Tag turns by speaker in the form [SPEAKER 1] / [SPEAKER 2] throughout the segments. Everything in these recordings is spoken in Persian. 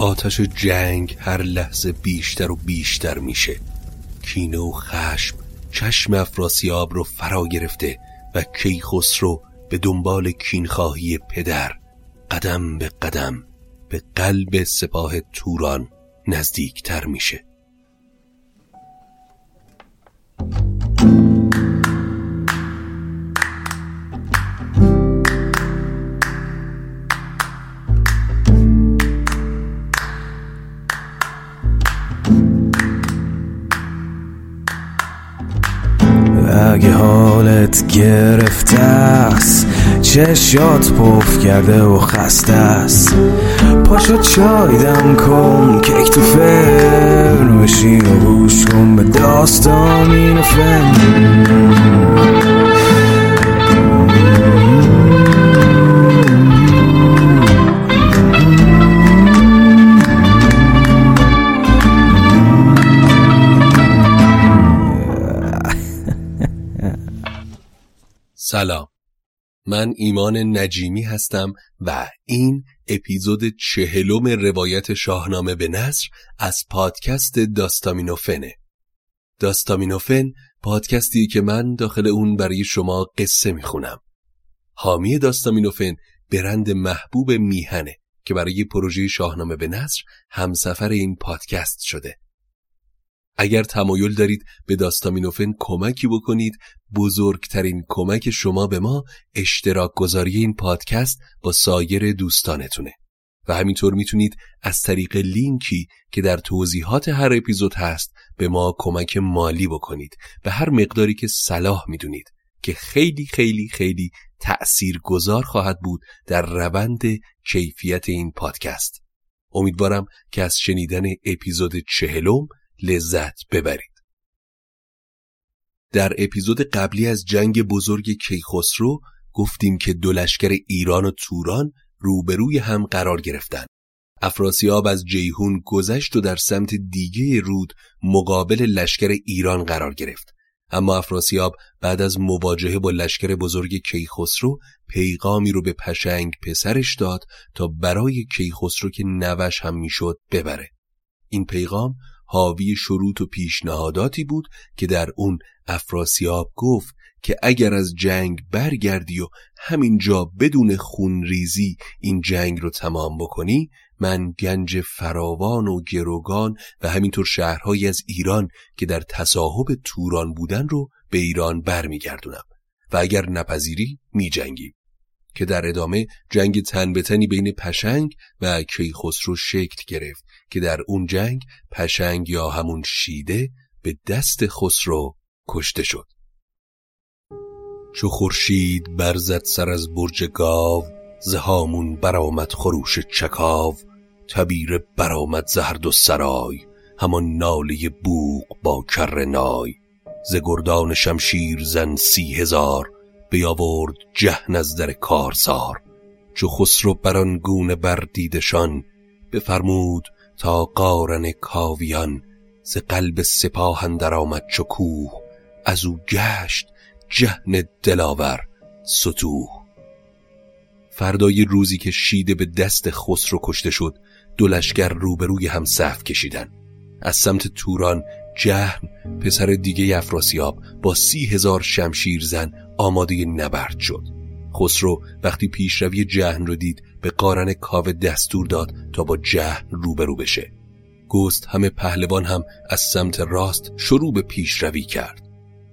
[SPEAKER 1] آتش جنگ هر لحظه بیشتر و بیشتر میشه. کینه و خشم چشم افراسیاب رو فرا گرفته و کیخسرو به دنبال کینخواهی پدر قدم به قدم به قلب سپاه توران نزدیکتر میشه.
[SPEAKER 2] اگه حالت گرفته است چشات پف کرده و خسته است. پاشو چای دم کن کیک تو فرن بشین و گوش کن به داستان این فن.
[SPEAKER 1] سلام. من ایمان نجیمی هستم و این اپیزود چهلم روایت شاهنامه به نصر از پادکست داستامینوفنه. داستامینوفن پادکستی که من داخل اون برای شما قصه می‌خونم. حامی داستامینوفن برند محبوب میهنه که برای پروژه شاهنامه به نصر همسفر این پادکست شده. اگر تمایل دارید به داستامینوفن کمکی بکنید بزرگترین کمک شما به ما اشتراک گذاری این پادکست با سایر دوستانتونه. و همینطور می‌تونید از طریق لینکی که در توضیحات هر اپیزود هست به ما کمک مالی بکنید. به هر مقداری که صلاح می‌دونید که خیلی خیلی خیلی تأثیر گذار خواهد بود در روند کیفیت این پادکست. امیدوارم که از شنیدن اپیزود چهلم لذت ببرید. در اپیزود قبلی از جنگ بزرگ کیخسرو گفتیم که دو لشکر ایران و توران روبروی هم قرار گرفتن. افراسیاب از جیهون گذشت و در سمت دیگه رود مقابل لشکر ایران قرار گرفت. اما افراسیاب بعد از مواجهه با لشکر بزرگ کیخسرو پیغامی رو به پشنگ پسرش داد تا برای کیخسرو که نوش هم می‌شد ببره. این پیغام حاوی شروط و پیشنهاداتی بود که در اون افراسیاب گفت که اگر از جنگ برگردی و همینجا بدون خونریزی این جنگ رو تمام بکنی من گنج فراوان و گروگان و همینطور شهرهایی از ایران که در تصاحب توران بودن رو به ایران برمیگردونم و اگر نپذیری می جنگیم. که در ادامه جنگ تن به تنی بین پشنگ و کیخسرو شکل گرفت که در اون جنگ پشنگ یا همون شیده به دست خسرو کشته شد. چو خورشید برزد سر از برج گاو زهامون برآمد خروش چکاو. تبیر برآمد زهرد و سرای همان ناله بوق با کر نای. ز گردان شمشیر زن سی هزار بیاورد جهن از در کارزار چو خسرو بران گونه بردیدشان بفرمود تا قارن کاویان ز قلب سپاه اندر آمد چو کوه از او گشت جهن دلاور ستوه. فردای روزی که شیده به دست خسرو کشته شد دو لشکر روبروی هم صف کشیدن. از سمت توران جهن پسر دیگه افراسیاب با سی هزار شمشیر زن آماده نبرد شد. خسرو وقتی پیشروی جهن رو دید به قارن کاوه دستور داد تا با جهن روبرو بشه. گست همه پهلوان هم از سمت راست شروع به پیشروی کرد.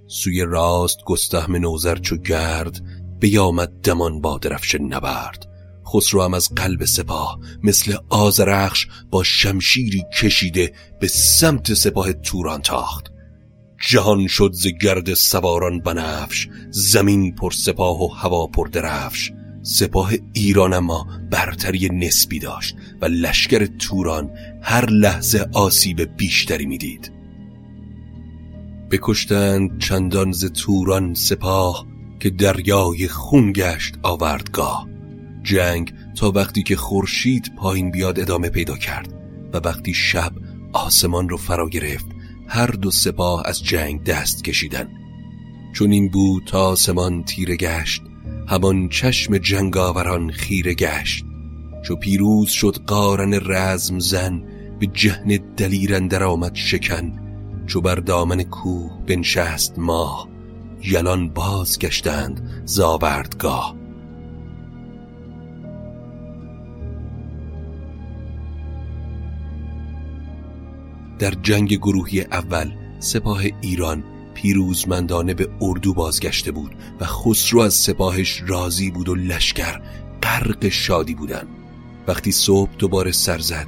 [SPEAKER 1] سوی راست گستهم نوزر چو گرد بیامد دمان با درفش نبرد. خسرو هم از قلب سپاه مثل آزرخش با شمشیری کشیده به سمت سپاه توران تاخت. جهان شد ز گرد سواران بنفش زمین پر سپاه و هوا پر درفش سپاه ایران اما برتری نسبی داشت و لشکر توران هر لحظه آسیب بیشتری می‌دید. بکشتند چندان ز توران سپاه که دریای خون گشت آوردگاه جنگ تا وقتی که خورشید پایین بیاد ادامه پیدا کرد و وقتی شب آسمان رو فرا گرفت هر دو سپاه از جنگ دست کشیدن. چون این بود تا آسمان تیره گشت همان چشم جنگاوران خیره گشت. چو پیروز شد قارن رزم زن به جهن دلیرن در آمد شکن. چو بر دامن کوه بنشست ماه یلان باز گشتند زاوردگاه. در جنگ گروهی اول سپاه ایران پیروزمندانه به اردو بازگشته بود و خسرو از سپاهش راضی بود و لشکر غرق شادی بودن وقتی صبح دوباره سر زد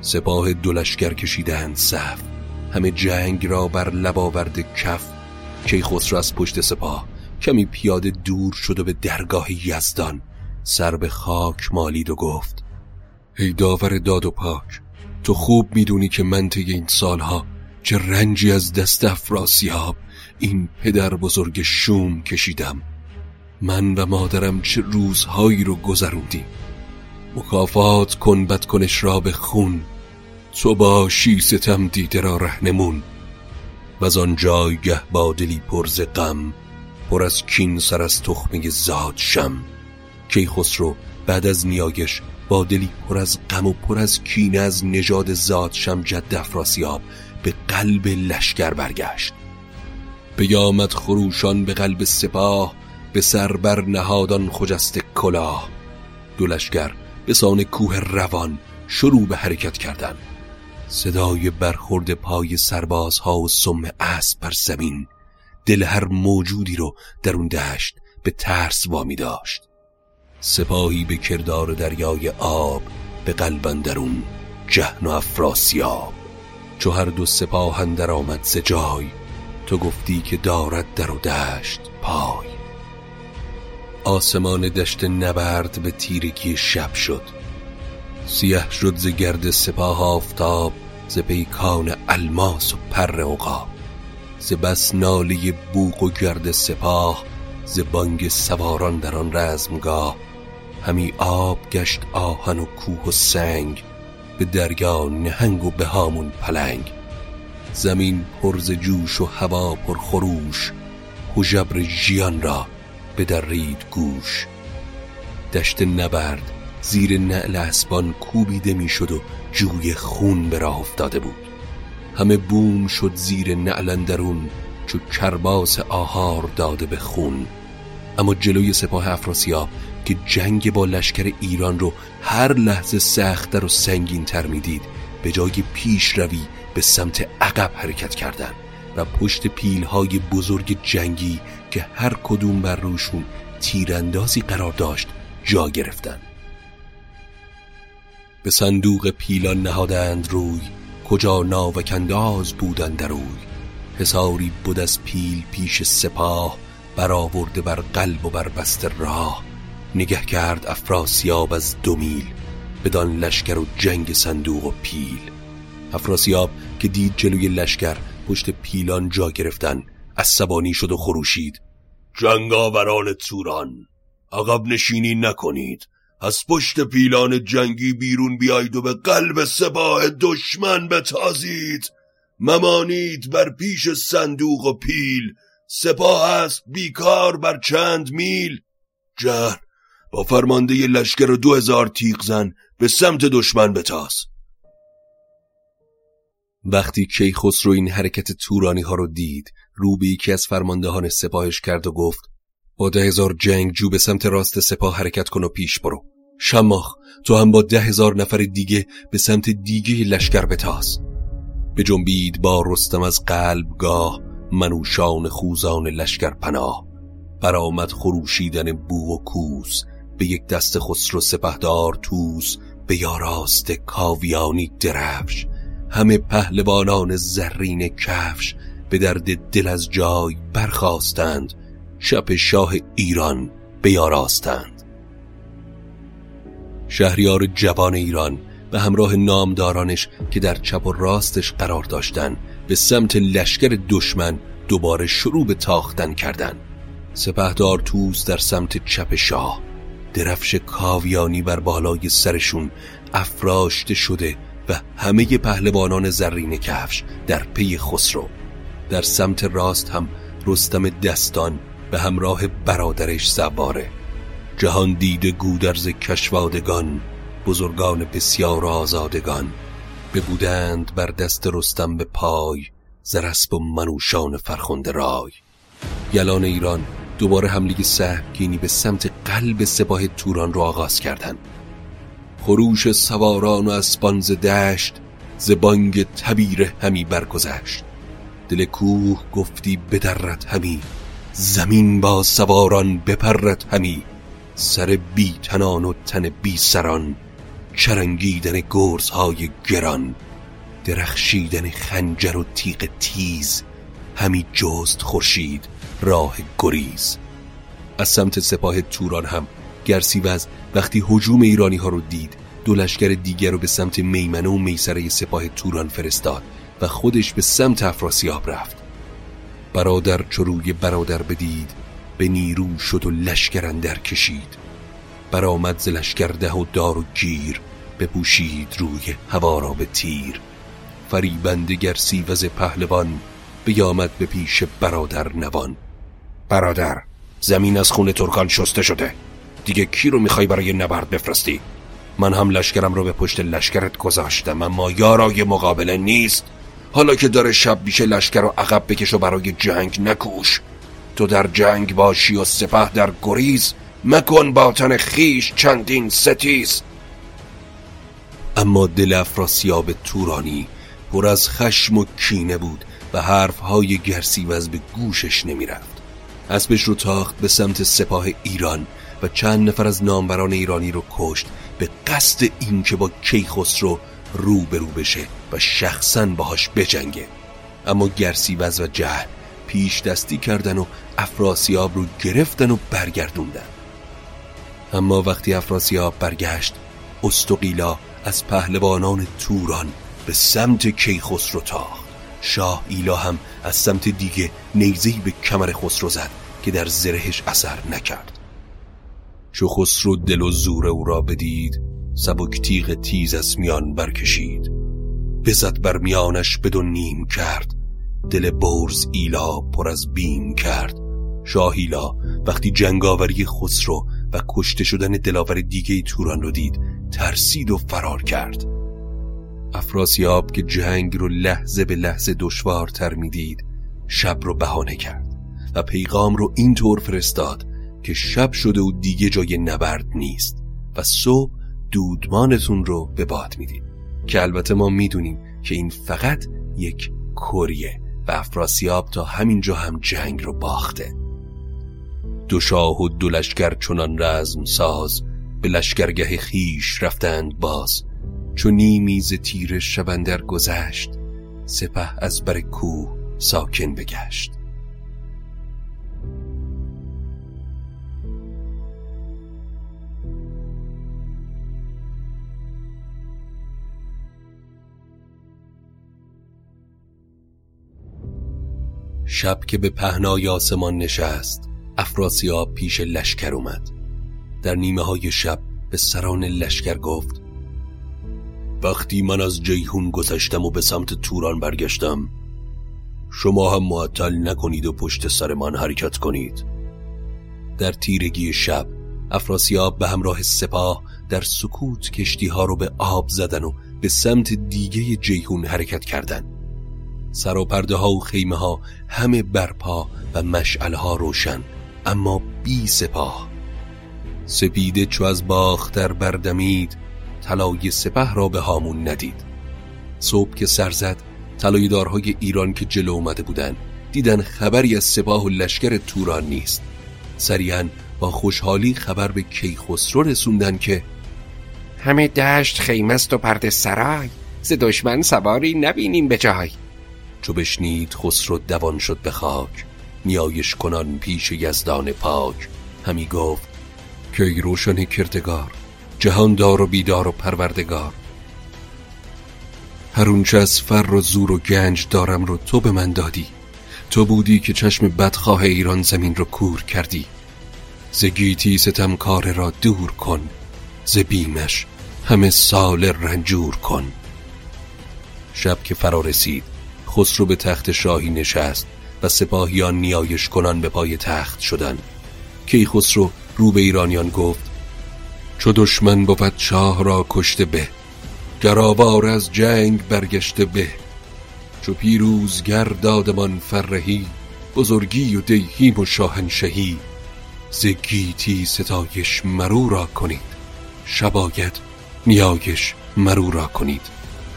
[SPEAKER 1] سپاه دو لشکر کشیدند صف. همه جنگ را بر لب آورد کف. خسرو از پشت سپاه کمی پیاده دور شد و به درگاه یزدان سر به خاک مالید و گفت ای داور داد و پاک تو خوب می‌دونی که من طی این سالها چه رنجی از دست افراسیاب این پدر بزرگ شوم کشیدم. من و مادرم چه روزهایی رو گذروندیم. مکافات کن بد کنش را به خون. تو باشی ستم دیده را رهنمون و از آن جایگه با دلی پر غم پر از کین سر از تخمه زاد شم. کی خسرو بعد از نیایش با دلی پر از غم و پر از کینه از نژاد زاد شم جد افراسیاب به قلب لشکر برگشت. بیامد خروشان به قلب سپاه به سر بر نهادان خجست کلاه. دو لشکر به سان کوه روان شروع به حرکت کردند. صدای برخورد پای سربازها و سم اسب بر زمین. دل هر موجودی رو در اون دشت به ترس وامی داشت. سپاهی به کردار دریای آب به قلبن درون جهن و افراسیاب. چو هر دو سپاه در آمد ز جای تو گفتی که دارد در و دشت پای. آسمان دشت نبرد به تیرگی شب شد. سیه شد ز گرد سپاه آفتاب ز پیکان الماس و پر عقاب. ز بس ناله بوق و گرد سپاه ز بانگ سواران در آن رزمگاه. همی آب گشت آهن و کوه و سنگ به دریا نهنگ و به هامون پلنگ. زمین پرز جوش و هوا پر خروش جبر جیان را به درید گوش. دشت نبرد زیر نعل اسبان کوبیده می‌شد و جوی خون به راه افتاده بود. همه بوم شد زیر نعل درون چو کرباس آهار داده به خون. اما جلوی سپاه افراسیاب که جنگ با لشکر ایران رو هر لحظه سختتر و سنگین تر می‌دید به جای پیش روی به سمت عقب حرکت کردن و پشت پیلهای بزرگ جنگی که هر کدوم بر روشون تیراندازی قرار داشت جا گرفتن به صندوق پیلان نهادند روی کجا ناوکنداز بودند در روی حساری بود از پیل پیش سپاه برآورده بر قلب و بر بست راه. نگه کرد افراسیاب از دو میل بدان لشکر و جنگ صندوق و پیل. افراسیاب که دید جلوی لشکر پشت پیلان جا گرفتن عصبانی شد و خروشید.
[SPEAKER 3] جنگاوران توران عقب نشینی نکنید. از پشت پیلان جنگی بیرون بیایید و به قلب سپاه دشمن بتازید. ممانید بر پیش صندوق و پیل. سپاه است بیکار بر چند میل. جهر با فرمانده لشکر و دو هزار تیغ زن به سمت دشمن بتاز.
[SPEAKER 1] وقتی کیخسرو این حرکت تورانی ها رو دید رو به یکی از فرماندهان سپاهش کرد و گفت با ده هزار جنگجو به سمت راست سپاه حرکت کن و پیش برو. شماخ تو هم با ده هزار نفر دیگه به سمت دیگه لشکر بتاز. به جنبید با رستم از قلبگاه منوشان خوزان لشکر پناه. برآمد خروشیدن بو و کوس. به یک دست خسرو سپهدار توس به یاراست کاویانی درفش. همه پهلوانان زرین کفش به درد دل از جای برخواستند شب شاه ایران بیاراستند شهریار جوان ایران به همراه نامدارانش که در چپ و راستش قرار داشتند به سمت لشکر دشمن دوباره شروع به تاختن کردند. سپهدار توس در سمت چپ شاه. درفش کاویانی بر بالای سرشون افراشته شده و همه پهلوانان زرین کفش در پی خسرو. در سمت راست هم رستم دستان به همراه برادرش زباره جهان دیده گودرز کشوادگان بزرگان بسیار آزادگان. بودند بر دست رستم به پای زرسب و منوشان فرخنده رای. یلان ایران دوباره حمله سهمگینی به سمت قلب سپاه توران را آغاز کردند. خروش سواران و اسبان دشت ز بانگ تبیر همی برگذشت. دل کوه گفتی بدرد همی زمین با سواران بپرد همی. سر بی تنان و تن بی سران چرنگیدن گرزهای گران. درخشیدن خنجر و تیغ تیز همی جست خورشید. راه گریز. از سمت سپاه توران هم گرسیوز وقتی حجوم ایرانی ها رو دید دو لشکر دیگر رو به سمت میمنه و میسره سپاه توران فرستاد و خودش به سمت افراسیاب رفت. برادر چروی برادر بدید به نیرو شد و لشکر اندر کشید. برآمد ز لشکر ده و دار و گیر بپوشید روی هوا را به تیر. فریبند گرسیوز پهلوان بیامد به پیش برادر نوان. برادر. زمین از خون ترکان شسته شده. دیگه کی رو می‌خوای برای نبرد بفرستی؟ من هم لشکرم رو به پشت لشکرت گذاشتم اما یارای مقابله نیست. حالا که داره شب بیشه لشکر رو عقب بکش و برای جنگ نکوش. تو در جنگ باشی و سپه در گریز مکن باطن خیش چندین ستیز. اما دل افراسیاب تورانی پر از خشم و کینه بود و حرفهای از به گوشش نمی‌رفت. اسبش رو تاخت به سمت سپاه ایران و چند نفر از نامبران ایرانی رو کشت به قصد این که با کیخسرو رو به رو بشه و شخصا باهاش بجنگه. اما گرسیوز و جهل پیش دستی کردن و افراسیاب رو گرفتن و برگردوندن. اما وقتی افراسیاب برگشت استقیلا از پهلوانان توران به سمت کیخسرو تاخت. شاه ایلا هم از سمت دیگه نیزهی به کمر خسرو زد که در زرهش اثر نکرد. چو خسرو دل و زور او را بدید سبک تیغ تیز از میان برکشید. بزد بر میانش بدون نیم کرد دل برز ایلا پر از بیم کرد. شاه ایلا وقتی جنگاوری خسرو و کشته شدن دلاور دیگه توران رو دید ترسید و فرار کرد. افراسیاب که جنگ رو لحظه به لحظه دشوارتر می‌دید شب رو بهانه کرد و پیغام رو اینطور فرستاد که شب شده و دیگه جای نبرد نیست و صبح دودمانتون رو به باد میدیم که البته ما می‌دونیم که این فقط یک کریه و افراسیاب تا همینجا هم جنگ رو باخته. دو شاه و دو لشکر چنان رزم ساز به لشکرگه خیش رفتند باز چون نیمی ز تیر شبندر گذشت سپه از بر کوه ساکن بگشت. شب که به پهنای آسمان نشست افراسیاب پیش لشکر اومد. در نیمه های شب به سران لشکر گفت وقتی من از جیهون گذشتم و به سمت توران برگشتم شما هم معطل نکنید و پشت سر من حرکت کنید در تیرگی شب افراسیاب به همراه سپاه در سکوت کشتی ها رو به آب زدن و به سمت دیگه جیهون حرکت کردند. سر و پرده ها و خیمه ها همه برپا و مشعل ها روشن اما بی سپاه سپیده چو از باختر بردمید طلای سپه را به هامون ندید. صبح که سر زد طلایه‌دارهای ایران که جلو اومده بودن دیدن خبری از سپاه و لشکر توران نیست. سریعا با خوشحالی خبر به کیخسرو رسوندن که
[SPEAKER 4] همه دشت خیمست و پرده سرای. ز دشمن سواری نبینیم به جای.
[SPEAKER 1] چو بشنید خسرو دوان شد به خاک. نیایش کنان پیش یزدان پاک. همی گفت که ای روشن کردگار؟ جهاندار و بیدار و پروردگار. هر اونچه از فر و زور و گنج دارم رو تو به من دادی. تو بودی که چشم بدخواه ایران زمین رو کور کردی. ز گیتی ستمکار را دور کن ز بیمش همه سال رنجور کن. شب که فرا رسید خسرو به تخت شاهی نشست و سپاهیان نیایش کنان به پای تخت شدند. کی خسرو رو به ایرانیان گفت چو دشمن بود شاه را کشته به گرابار از جنگ برگشته به. چو پیروزگر دادمان فرهی بزرگی و دیهیم و شاهنشهی. ز گیتی ستایش مرو را کنید شباید نیایش مرو را کنید.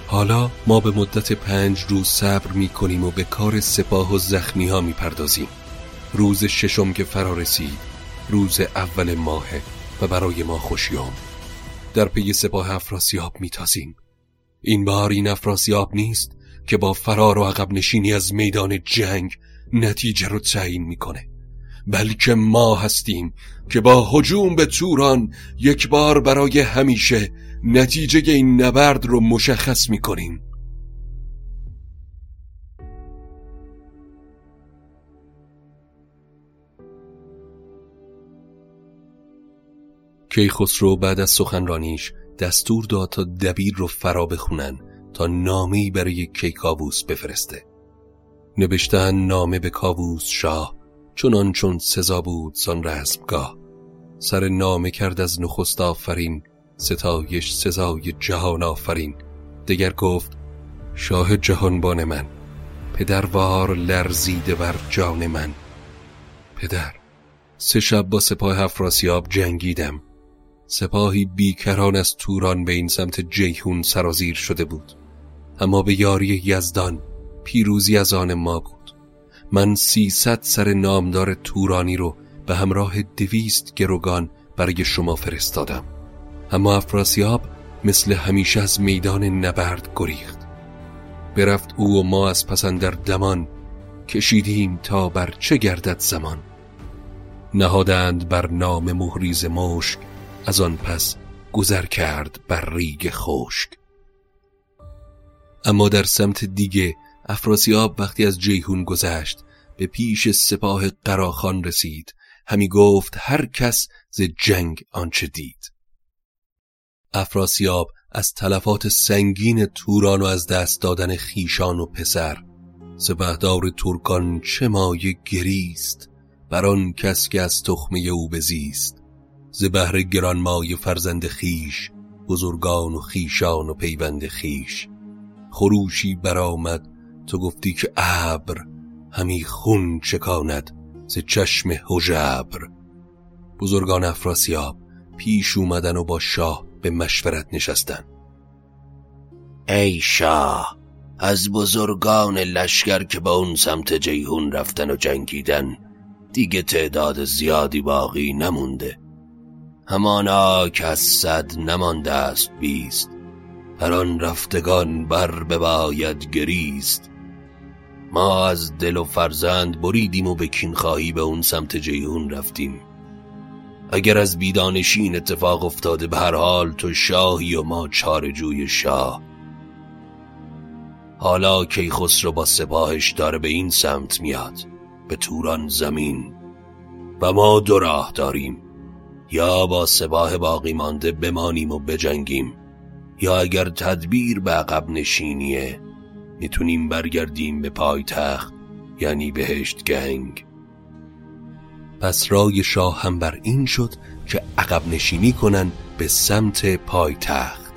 [SPEAKER 1] حالا ما به مدت پنج روز صبر می کنیم و به کار سپاه و زخمی ها می پردازیم. روز ششم که فرا رسید روز اول ماه. و برای ما خوشیام. در پی سپاه افراسیاب میتازیم. این بار این افراسیاب نیست که با فرار و عقب نشینی از میدان جنگ نتیجه رو تعیین می‌کنه. بلکه ما هستیم که با هجوم به توران یک بار برای همیشه نتیجه این نبرد رو مشخص می‌کنیم. کیخسرو بعد از سخنرانیش دستور داد تا دبیر رو فرا بخونن تا نامه‌ای برای کیکاووس بفرسته. نوشتن نامه به کاووس شاه چنان چون سزا بود سان رسمگاه سر نامه کرد از نخست آفرین ستایش سزای جهان آفرین. دگر گفت شاه جهانبان من پدروار لرزیده بر جان من. پدر سه شب با سپاه افراسیاب جنگیدم. سپاهی بیکران از توران به این سمت جیهون سرازیر شده بود. اما به یاری یزدان پیروزی از آن ما بود. من سیصد سر نامدار تورانی رو به همراه دویست گروگان برای شما فرستادم. اما افراسیاب مثل همیشه از میدان نبرد گریخت. برفت او و ما از پسندر دمان کشیدیم تا بر چه گردد زمان. نهادند بر نام مهریز مشک از آن پس گذر کرد بر ریگ خشک. اما در سمت دیگه افراسیاب وقتی از جیهون گذشت به پیش سپاه قراخان رسید. همی گفت هر کس ز جنگ آنچه دید. افراسیاب از تلفات سنگین توران و از دست دادن خیشان و پسر سپهدار ترکان چه مایه گریست؟ بر آن کس که از تخمه او بزیست. ز بهر گرانمایه فرزند خیش بزرگان و خیشان و پیوند خیش خروشی برآمد تو گفتی که ابر همی خون چکاند ز چشم هژبر. بزرگان افراسیاب پیش اومدن و با شاه به مشورت نشستن.
[SPEAKER 3] ای شاه از بزرگان لشکر که با اون سمت جیهون رفتن و جنگیدن دیگه تعداد زیادی باقی نمونده. همانا که از صد نمانده است بیست هر آن رفتگان بر بباید گریست. ما از دل و فرزند بریدیم و به کینخواهی به اون سمت جیهون رفتیم. اگر از بیدانشین اتفاق افتاده به هر حال تو شاهی و ما چارجوی شاه. حالا کیخسرو با سپاهش داره به این سمت میاد به توران زمین. و ما دو راه داریم. یا با سپاه باقی مانده بمانیم و بجنگیم یا اگر تدبیر به عقب نشینیه می‌تونیم برگردیم به پایتخت یعنی بهشت گنگ.
[SPEAKER 1] پس رای شاه هم بر این شد که عقب نشینی کنن به سمت پایتخت.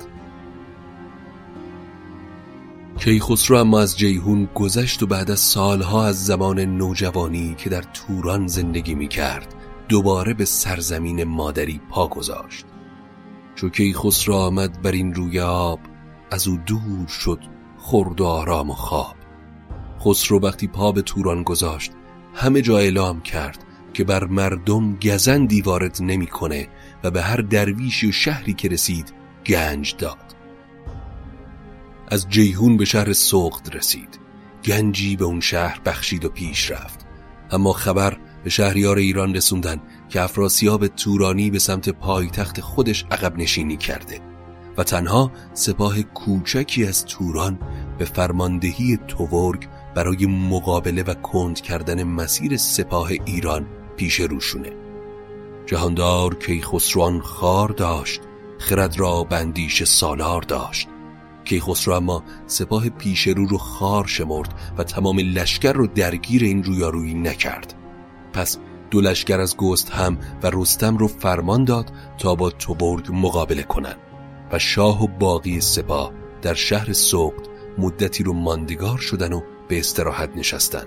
[SPEAKER 1] کیخسرو اما از جیهون گذشت و بعد از سالها از زمان نوجوانی که در توران زندگی می کرد دوباره به سرزمین مادری پا گذاشت. چو خسرو آمد بر این روی آب از او دور شد خرد و آرام و خواب. خسرو وقتی پا به توران گذاشت همه جا اعلام کرد که بر مردم گزندی وارد نمی‌کنه و به هر درویشی و شهری که رسید گنج داد. از جیهون به شهر سوقد رسید. گنجی به اون شهر بخشید و پیش رفت. اما خبر به شهریار ایران رسوندن که افراسیاب تورانی به سمت پایتخت خودش عقب نشینی کرده و تنها سپاه کوچکی از توران به فرماندهی تورگ برای مقابله و کند کردن مسیر سپاه ایران پیش روشونه. جهاندار کیخسروان خار داشت خرد را بندیش سالار داشت. کیخسرو اما سپاه پیش رو رو خار شمرد و تمام لشکر رو درگیر این رویارویی نکرد. پس دو لشکر از گست هم و رستم رو فرمان داد تا با توبرگ مقابله کنند و شاه و باقی سپاه در شهر سوقت مدتی رو ماندگار شدن و به استراحت نشستن.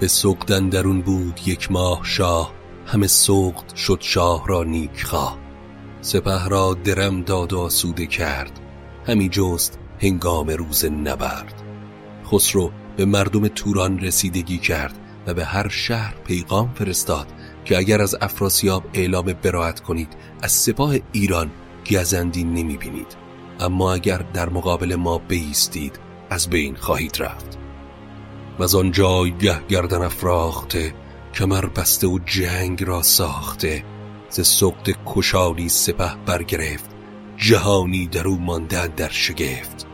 [SPEAKER 1] به سوقدن درون بود یک ماه شاه همه سوقت شد شاه را نیک خواه سپه را درم داد و آسوده کرد. همی جست هنگام روز نبرد. خسرو به مردم توران رسیدگی کرد و به هر شهر پیغام فرستاد که اگر از افراسیاب اعلام براعت کنید از سپاه ایران گزندی نمی بینید اما اگر در مقابل ما بیستید از بین خواهید رفت. و از آن گه گردن افراخته کمر بسته و جنگ را ساخته ز سقط کشانی سپه برگرفت جهانی در او مانده در شگفت.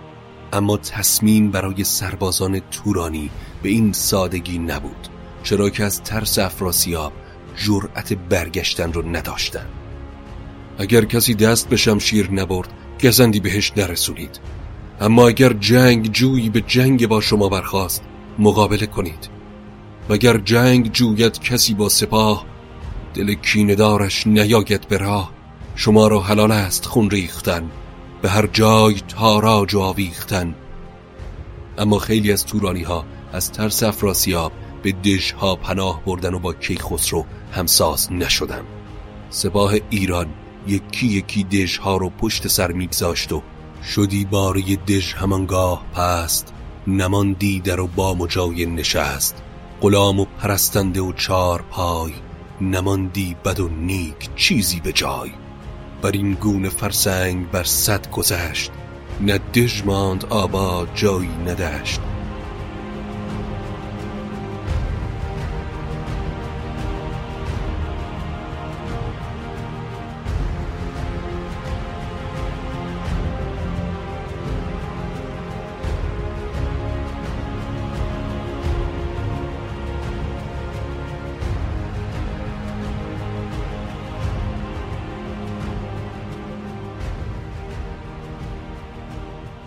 [SPEAKER 1] اما تصمیم برای سربازان تورانی به این سادگی نبود چرا که از ترس افراسیاب جرأت برگشتن رو نداشتن اگر کسی دست به شمشیر نبرد گزندی بهش نرسونید. اما اگر جنگ جویی به جنگ با شما برخواست مقابله کنید. وگر جنگ جوید کسی با سپاه دل کیندارش نیاید به راه. شما را حلال است خون ریختن. به هر جای تاراج و آویختن. اما خیلی از تورانی ها از ترس افراسیاب به دژ ها پناه بردن و با کیخسرو همساز نشدن. سپاه ایران یکی یکی دژ ها رو پشت سر میگذاشت و شدی باره دژ همانگاه پست نماندی در و با مجای نشست. غلام و پرستنده و چار پای نماندی بد و نیک چیزی به جای. بر این گونه فرسنگ بر صد گذشت. نه دژ ماند آباد جایی ندشت.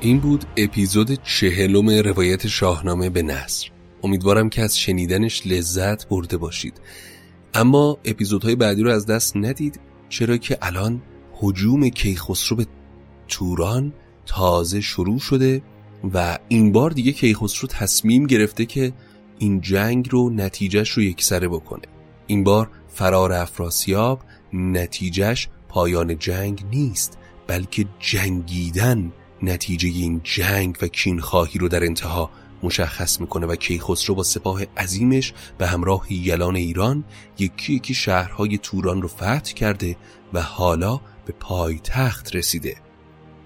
[SPEAKER 1] این بود اپیزود چهلم روایت شاهنامه به نصر. امیدوارم که از شنیدنش لذت برده باشید. اما اپیزودهای بعدی رو از دست ندید چرا که الان حجوم کیخسرو به توران تازه شروع شده و این بار دیگه کیخسرو تصمیم گرفته که این جنگ رو نتیجهش رو یکسره بکنه. این بار فرار افراسیاب نتیجهش پایان جنگ نیست بلکه جنگیدن نتیجه این جنگ و کینخواهی رو در انتها مشخص می‌کنه و کیخسرو با سپاه عظیمش به همراه یلان ایران یکی یکی شهرهای توران رو فتح کرده و حالا به پایتخت رسیده.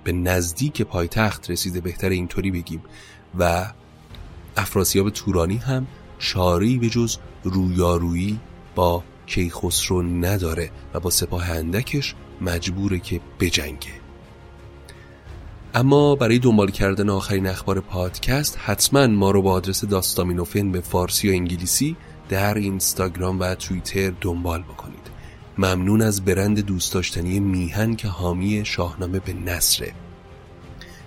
[SPEAKER 1] به نزدیک پایتخت رسیده بهتر اینطوری بگیم. و افراسیاب تورانی هم چاری به جز رویارویی با کیخسرو نداره و با سپاه اندکش مجبوره که بجنگه. اما برای دنبال کردن آخرین اخبار پادکست حتما ما رو با آدرس داستامینوفن به فارسی و انگلیسی در اینستاگرام و توییتر دنبال بکنید. ممنون از برند دوست داشتنی میهن که حامی شاهنامه به نصره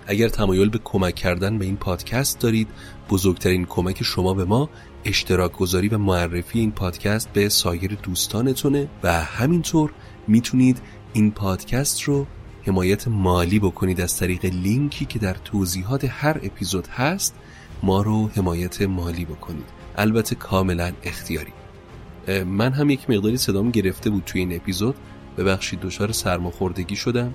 [SPEAKER 1] اگر تمایل به کمک کردن به این پادکست دارید بزرگترین کمک شما به ما اشتراک گذاری و معرفی این پادکست به سایر دوستانتونه و همینطور می‌تونید این پادکست رو حمایت مالی بکنید از طریق لینکی که در توضیحات هر اپیزود هست ما رو حمایت مالی بکنید. البته کاملا اختیاری. من هم یک مقداری صدام گرفته بود توی این اپیزود. ببخشید دچار سرماخوردگی شدم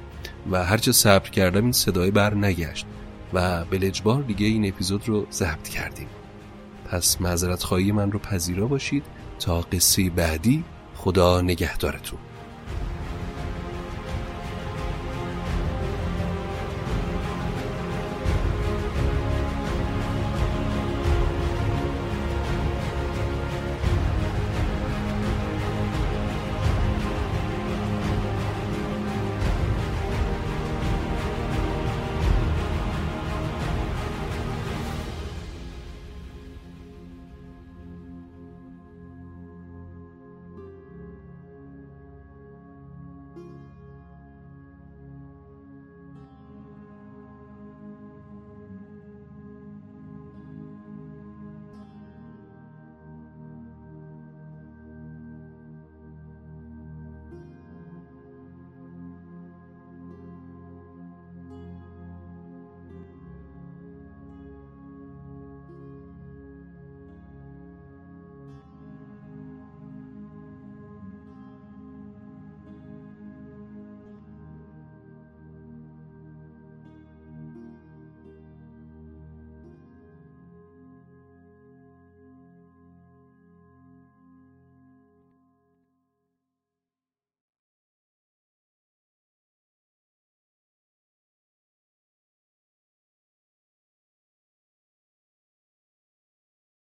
[SPEAKER 1] و هرچه صبر کردم این صدای بر نگشت و به لجبار دیگه این اپیزود رو ضبط کردیم. پس معذرت خواهی من رو پذیرا باشید. تا قصه بعدی خدا نگهدارتون.